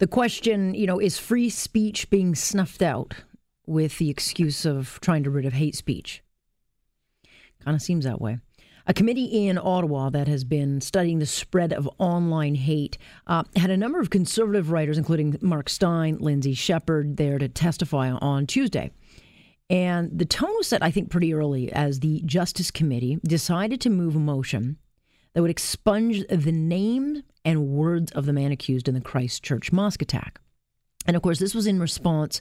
The question, you know, is free speech being snuffed out with the excuse of trying to rid of hate speech? Kind of seems that way. A committee in Ottawa that has been studying the spread of online hate uh, had a number of conservative writers, including Mark Steyn, Lindsay Shepherd, there to testify on Tuesday. And the tone was set, I think, pretty early as the Justice Committee decided to move a motion that would expunge the name and words of the man accused in the Christchurch mosque attack. And of course, this was in response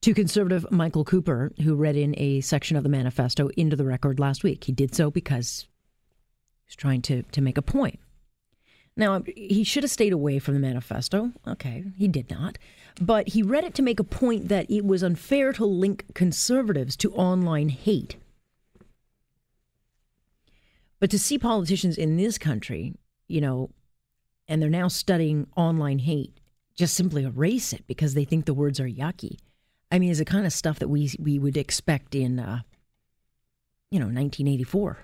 to conservative Michael Cooper, who read in a section of the manifesto into the record last week. He did so because He's trying to, to make a point. Now, he should have stayed away from the manifesto. Okay, he did not. But he read it to make a point that it was unfair to link conservatives to online hate. But to see politicians in this country, you know, and they're now studying online hate, just simply erase it because they think the words are yucky. I mean, it's the kind of stuff that we we would expect in, uh, you know, 1984,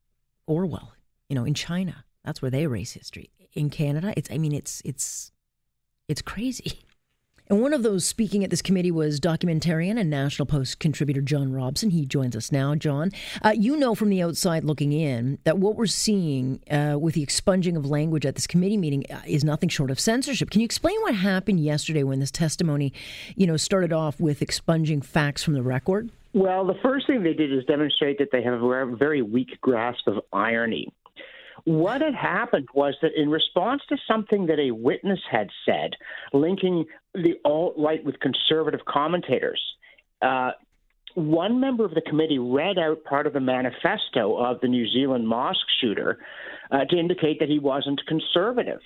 Orwell you know, in China, that's where they erase history. In Canada, it's I mean, it's it's it's crazy. And one of those speaking at this committee was documentarian and National Post contributor John Robson. He joins us now. John, uh, you know from the outside looking in that what we're seeing uh, with the expunging of language at this committee meeting uh, is nothing short of censorship. Can you explain what happened yesterday when this testimony, you know, started off with expunging facts from the record? Well, the first thing they did is demonstrate that they have a very weak grasp of irony. What had happened was that in response to something that a witness had said, linking the alt right with conservative commentators, uh, one member of the committee read out part of the manifesto of the New Zealand mosque shooter uh, to indicate that he wasn't conservative.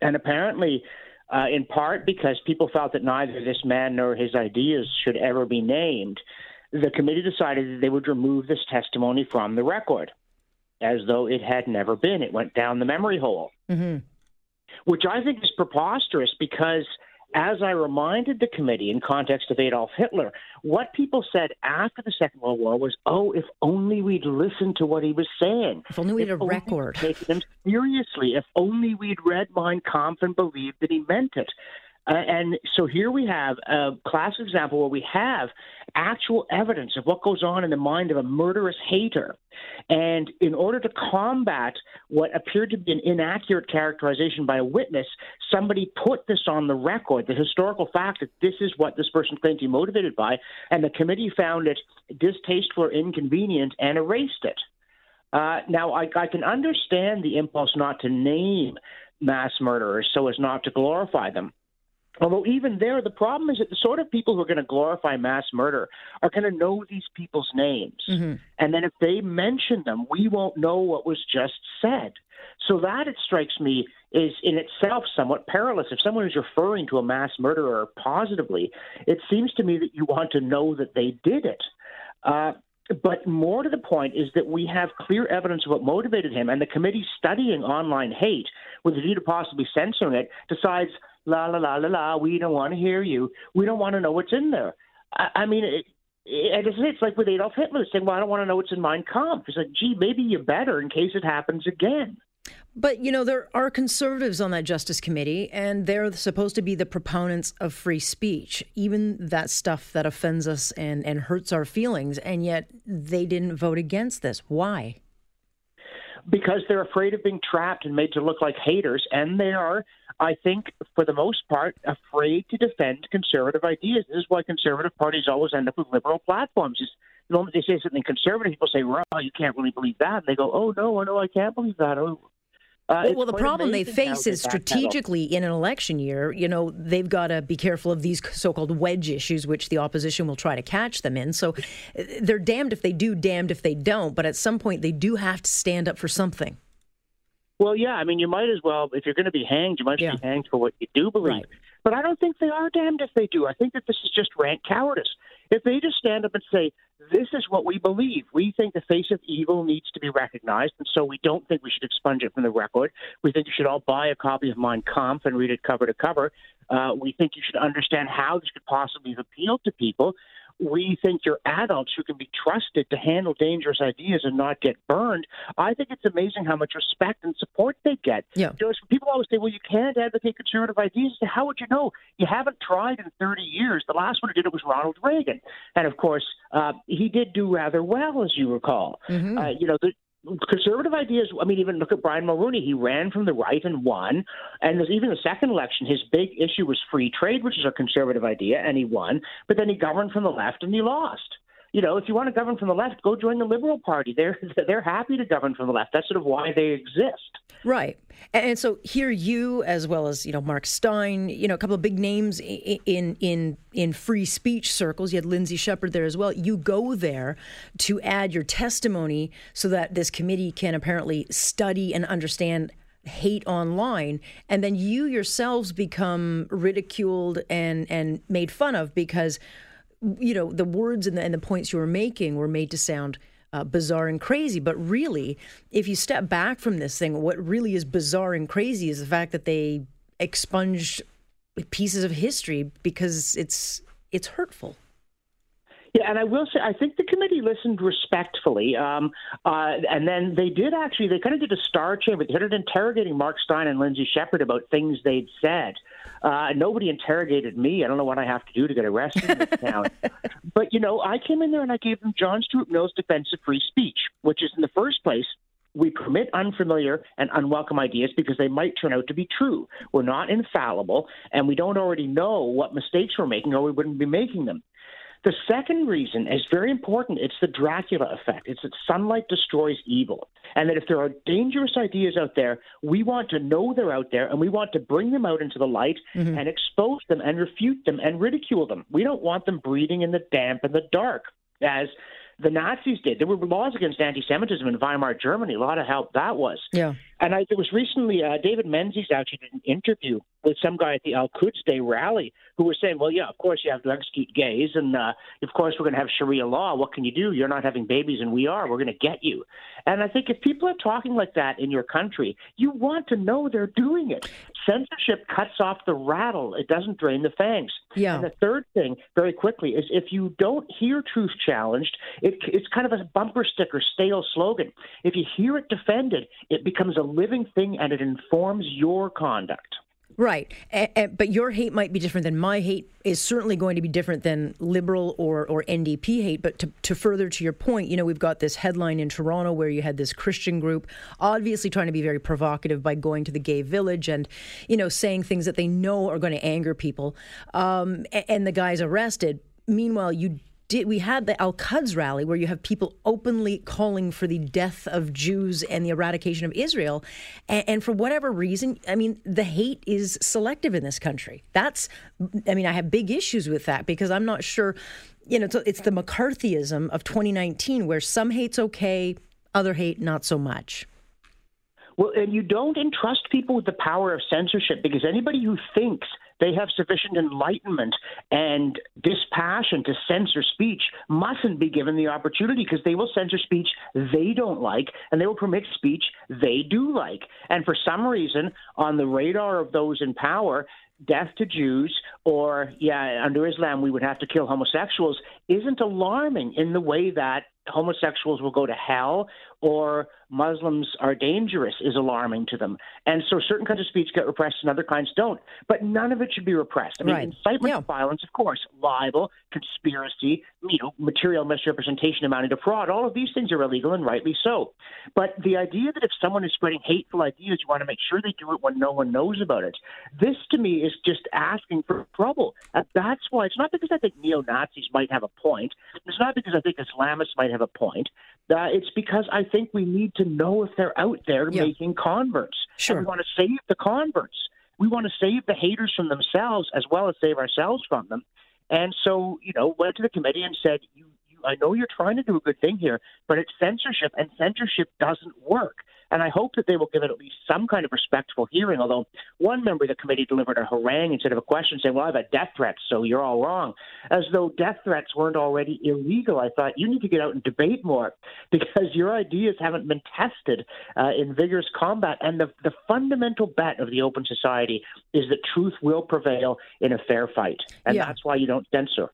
And apparently, uh, in part because people felt that neither this man nor his ideas should ever be named, the committee decided that they would remove this testimony from the record as though it had never been. It went down the memory hole, mm-hmm. which I think is preposterous because, as I reminded the committee in context of Adolf Hitler, what people said after the Second World War was, "Oh, if only we'd listened to what he was saying. If only we had a record. Taken him seriously. If only we'd read Mein Kampf and believed that he meant it." Uh, and so here we have a classic example where we have actual evidence of what goes on in the mind of a murderous hater. And in order to combat what appeared to be an inaccurate characterization by a witness, somebody put this on the record, the historical fact that this is what this person claimed to be motivated by, and the committee found it distasteful or inconvenient and erased it. Uh, now, I, I can understand the impulse not to name mass murderers so as not to glorify them. Although even there, the problem is that the sort of people who are going to glorify mass murder are going to know these people's names, mm-hmm. and then if they mention them, we won't know what was just said. So that it strikes me is in itself somewhat perilous. If someone is referring to a mass murderer positively, it seems to me that you want to know that they did it. Uh, but more to the point is that we have clear evidence of what motivated him, and the committee studying online hate with a view to possibly censoring it decides la la la la la. We don't want to hear you. We don't want to know what's in there. I, I mean, it, it, it's like with Adolf Hitler saying, "Well, I don't want to know what's in Mein Kampf." It's like, gee, maybe you better in case it happens again. But, you know, there are conservatives on that Justice Committee, and they're supposed to be the proponents of free speech, even that stuff that offends us and, and hurts our feelings. And yet they didn't vote against this. Why? Because they're afraid of being trapped and made to look like haters. And they are I think, for the most part, afraid to defend conservative ideas. This is why conservative parties always end up with liberal platforms. Just the moment they say something conservative, people say, "Well, you can't really believe that," and they go, "Oh no, no, I can't believe that." Oh. Uh, well, well the problem they face is strategically in an election year, you know, they've got to be careful of these so called wedge issues, which the opposition will try to catch them in. So uh, they're damned if they do, damned if they don't. But at some point, they do have to stand up for something. Well, yeah, I mean, you might as well, if you're going to be hanged, you might yeah. be hanged for what you do believe. Right. But I don't think they are damned if they do. I think that this is just rank cowardice. If they just stand up and say, this is what we believe, we think the face of evil needs to be recognized, and so we don't think we should expunge it from the record. We think you should all buy a copy of Mein Kampf and read it cover to cover. Uh, we think you should understand how this could possibly have appealed to people we think you're adults who can be trusted to handle dangerous ideas and not get burned, I think it's amazing how much respect and support they get. Yeah. You know, people always say, well, you can't advocate conservative ideas. How would you know? You haven't tried in 30 years. The last one who did it was Ronald Reagan. And of course, uh, he did do rather well, as you recall. Mm-hmm. Uh, you know, the, conservative ideas. I mean, even look at Brian Mulroney. He ran from the right and won. And there's even the second election, his big issue was free trade, which is a conservative idea, and he won. But then he governed from the left and he lost you know, if you want to govern from the left, go join the Liberal Party. They're they're happy to govern from the left. That's sort of why they exist. Right. And so here you, as well as you know, Mark Steyn, you know, a couple of big names in in in free speech circles. You had Lindsay Shepherd there as well. You go there to add your testimony so that this committee can apparently study and understand hate online and then you yourselves become ridiculed and and made fun of because you know, the words and the, and the points you were making were made to sound uh, bizarre and crazy. But really, if you step back from this thing, what really is bizarre and crazy is the fact that they expunged pieces of history because it's it's hurtful. Yeah, and I will say, I think the committee listened respectfully, um, uh, and then they did actually. They kind of did a star chamber. They started interrogating Mark Steyn and Lindsay Shepherd about things they'd said. Uh, nobody interrogated me. I don't know what I have to do to get arrested in this town. But you know, I came in there and I gave them John Stuart Mill's defense of free speech, which is in the first place we permit unfamiliar and unwelcome ideas because they might turn out to be true. We're not infallible, and we don't already know what mistakes we're making, or we wouldn't be making them. The second reason is very important. It's the Dracula effect. It's that sunlight destroys evil. And that if there are dangerous ideas out there, we want to know they're out there and we want to bring them out into the light mm-hmm. and expose them and refute them and ridicule them. We don't want them breeding in the damp and the dark as the Nazis did. There were laws against anti-Semitism in Weimar Germany. A lot of help that was. Yeah. And I, there was recently uh, David Menzies actually did an interview with some guy at the Al Quds Day rally who was saying, "Well, yeah, of course you have to execute gays, and uh, of course we're going to have Sharia law. What can you do? You're not having babies, and we are. We're going to get you." And I think if people are talking like that in your country, you want to know they're doing it. Censorship cuts off the rattle; it doesn't drain the fangs. Yeah. And the third thing, very quickly, is if you don't hear truth challenged, it, it's kind of a bumper sticker, stale slogan. If you hear it defended, it becomes a living thing and it informs your conduct. Right. but your hate might be different than my hate is certainly going to be different than liberal or, or NDP hate. But to, to further to your point, you know, we've got this headline in Toronto where you had this Christian group obviously trying to be very provocative by going to the gay village and, you know, saying things that they know are going to anger people. Um, and the guy's arrested. Meanwhile, you did we had the Al Quds rally where you have people openly calling for the death of Jews and the eradication of Israel, and, and, for whatever reason, I mean, the hate is selective in this country. That's, I mean, I have big issues with that because I'm not sure, you know, it's, it's the McCarthyism of 2019 where some hate's okay, other hate not so much. Well, and you don't entrust people with the power of censorship because anybody who thinks they have sufficient enlightenment and dispassion to censor speech mustn't be given the opportunity because they will censor speech they don't like and they will permit speech they do like. And for some reason, on the radar of those in power, death to Jews or, yeah, under Islam, we would have to kill homosexuals isn't alarming in the way that homosexuals will go to hell or Muslims are dangerous is alarming to them. And so certain kinds of speech get repressed and other kinds don't. But none of it should be repressed. I mean, right. incitement yeah. to violence, of course, libel, conspiracy, you know, material misrepresentation amounting to fraud, all of these things are illegal and rightly so. But the idea that if someone is spreading hateful ideas, you want to make sure they do it when no one knows about it, this to me is just asking for trouble. That's why it's not because I think neo Nazis might have a point. It's not because I think Islamists might have a point. Uh, it's because I think we need to know if they're out there yeah. making converts. Sure. And we want to save the converts. We want to save the haters from themselves as well as save ourselves from them. And so, you know, went to the committee and said, you, you I know you're trying to do a good thing here, but it's censorship, and censorship doesn't work. And I hope that they will give it at least some kind of respectful hearing. Although one member of the committee delivered a harangue instead of a question saying, Well, I've had death threats, so you're all wrong. As though death threats weren't already illegal. I thought you need to get out and debate more because your ideas haven't been tested uh, in vigorous combat. And the, the fundamental bet of the open society is that truth will prevail in a fair fight. And yeah. that's why you don't censor.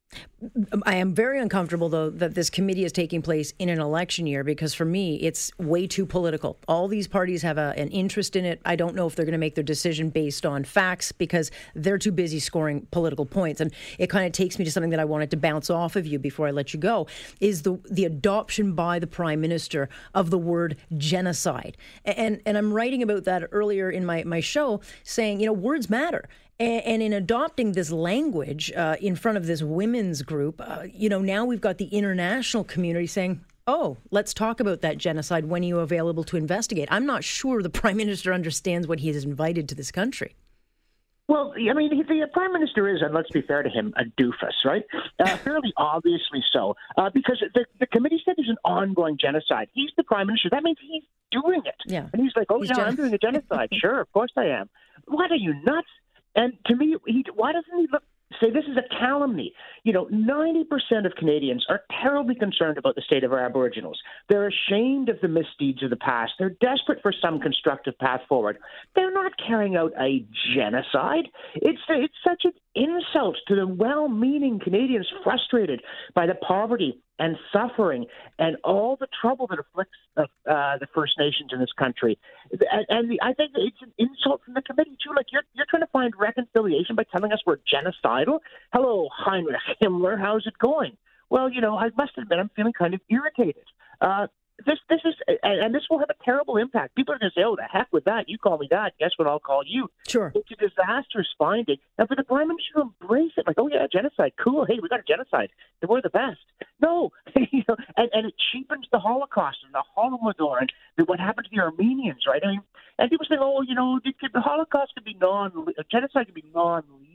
I am very uncomfortable, though, that this committee is taking place in an election year because for me, it's way too political. All these parties have a, an interest in it. I don't know if they're going to make their decision based on facts because they're too busy scoring political points. And it kind of takes me to something that I wanted to bounce off of you before I let you go is the, the adoption by the prime minister of the word genocide. And, and I'm writing about that earlier in my, my show saying, you know, words matter. And, in adopting this language uh, in front of this women's group, uh, you know, now we've got the international community saying, oh, let's talk about that genocide. When are you available to investigate? I'm not sure the prime minister understands what he has invited to this country. Well, I mean, the prime minister is, and let's be fair to him, a doofus, right? Uh, fairly obviously so, uh, because the, the committee said there's an ongoing genocide. He's the prime minister. That means he's doing it. Yeah. And he's like, oh, he's yeah, gen- I'm doing a genocide. sure, of course I am. What are you nuts? And to me, he, why doesn't he look say this is a calumny. You know, 90% of Canadians are terribly concerned about the state of our Aboriginals. They're ashamed of the misdeeds of the past. They're desperate for some constructive path forward. They're not carrying out a genocide. It's it's such an insult to the well-meaning Canadians frustrated by the poverty and suffering and all the trouble that afflicts uh, uh, the First Nations in this country. And, and the, I think it's an insult from the committee too. Like you're you're trying to find reconciliation by telling us we're genocidal. Hello, Heinrich Himmler, how's it going? Well, you know, I must admit I'm feeling kind of irritated. Uh, this this is and this will have a terrible impact. People are going to say, "Oh, the heck with that! You call me that. Guess what? I'll call you." Sure. It's a disastrous finding, and for the prime minister to embrace it, like, "Oh yeah, genocide, cool. Hey, we got a genocide. We're the best." No, you know, and, and it cheapens the Holocaust and the Holodomor and what happened to the Armenians, right? I mean, and people say, "Oh, you know, the Holocaust could be non, genocide could be non-lethal."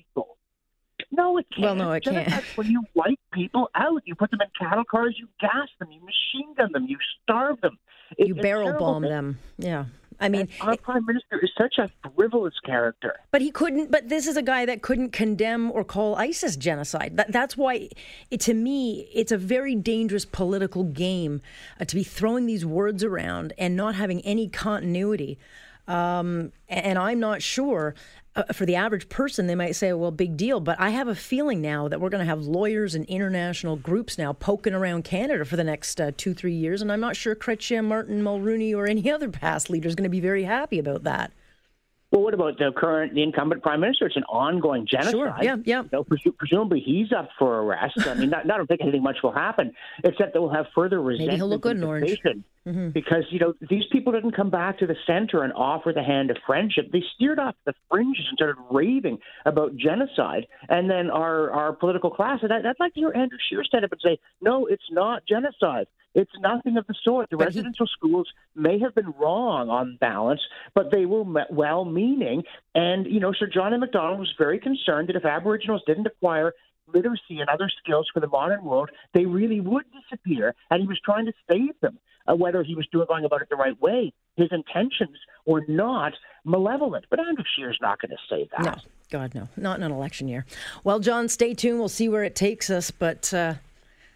No, it can't. Well, no, it can't. When you wipe people out, you put them in cattle cars, you gas them, you machine gun them, you starve them. It, you barrel bomb them. Yeah. I mean, and our prime minister is such a frivolous character. But he couldn't. But this is a guy that couldn't condemn or call ISIS genocide. That, that's why, it, to me, it's a very dangerous political game uh, to be throwing these words around and not having any continuity. Um, and I'm not sure uh, for the average person, they might say, well, big deal. But I have a feeling now that we're going to have lawyers and international groups now poking around Canada for the next uh, two, three years. And I'm not sure Chrétien, Martin, Mulroney, or any other past leader is going to be very happy about that. Well, what about the current, the incumbent prime minister? It's an ongoing genocide. Sure. Yeah, yeah. You know, presu- presumably he's up for arrest. I mean, not, not, I don't think anything much will happen, except that we'll have further resentment. Maybe he'll look good in orange. Mm-hmm. Because you know these people didn't come back to the center and offer the hand of friendship. They steered off the fringes and started raving about genocide. And then our our political class, and I'd, I'd like to hear Andrew Scheer stand up and say, "No, it's not genocide. It's nothing of the sort. The but residential he... schools may have been wrong on balance, but they were well meaning. And, you know, Sir John A. Macdonald was very concerned that if Aboriginals didn't acquire literacy and other skills for the modern world, they really would disappear. And he was trying to save them. Uh, whether he was doing going about it the right way, his intentions were not malevolent. But Andrew Scheer's not going to say that. No, God, no, not in an election year. Well, John, stay tuned. We'll see where it takes us. But uh,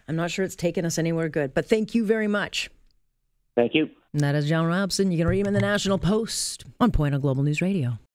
I'm not sure it's taken us anywhere good, but thank you very much. Thank you. And that is John Robson. You can read him in the National Post on Point on Global News Radio.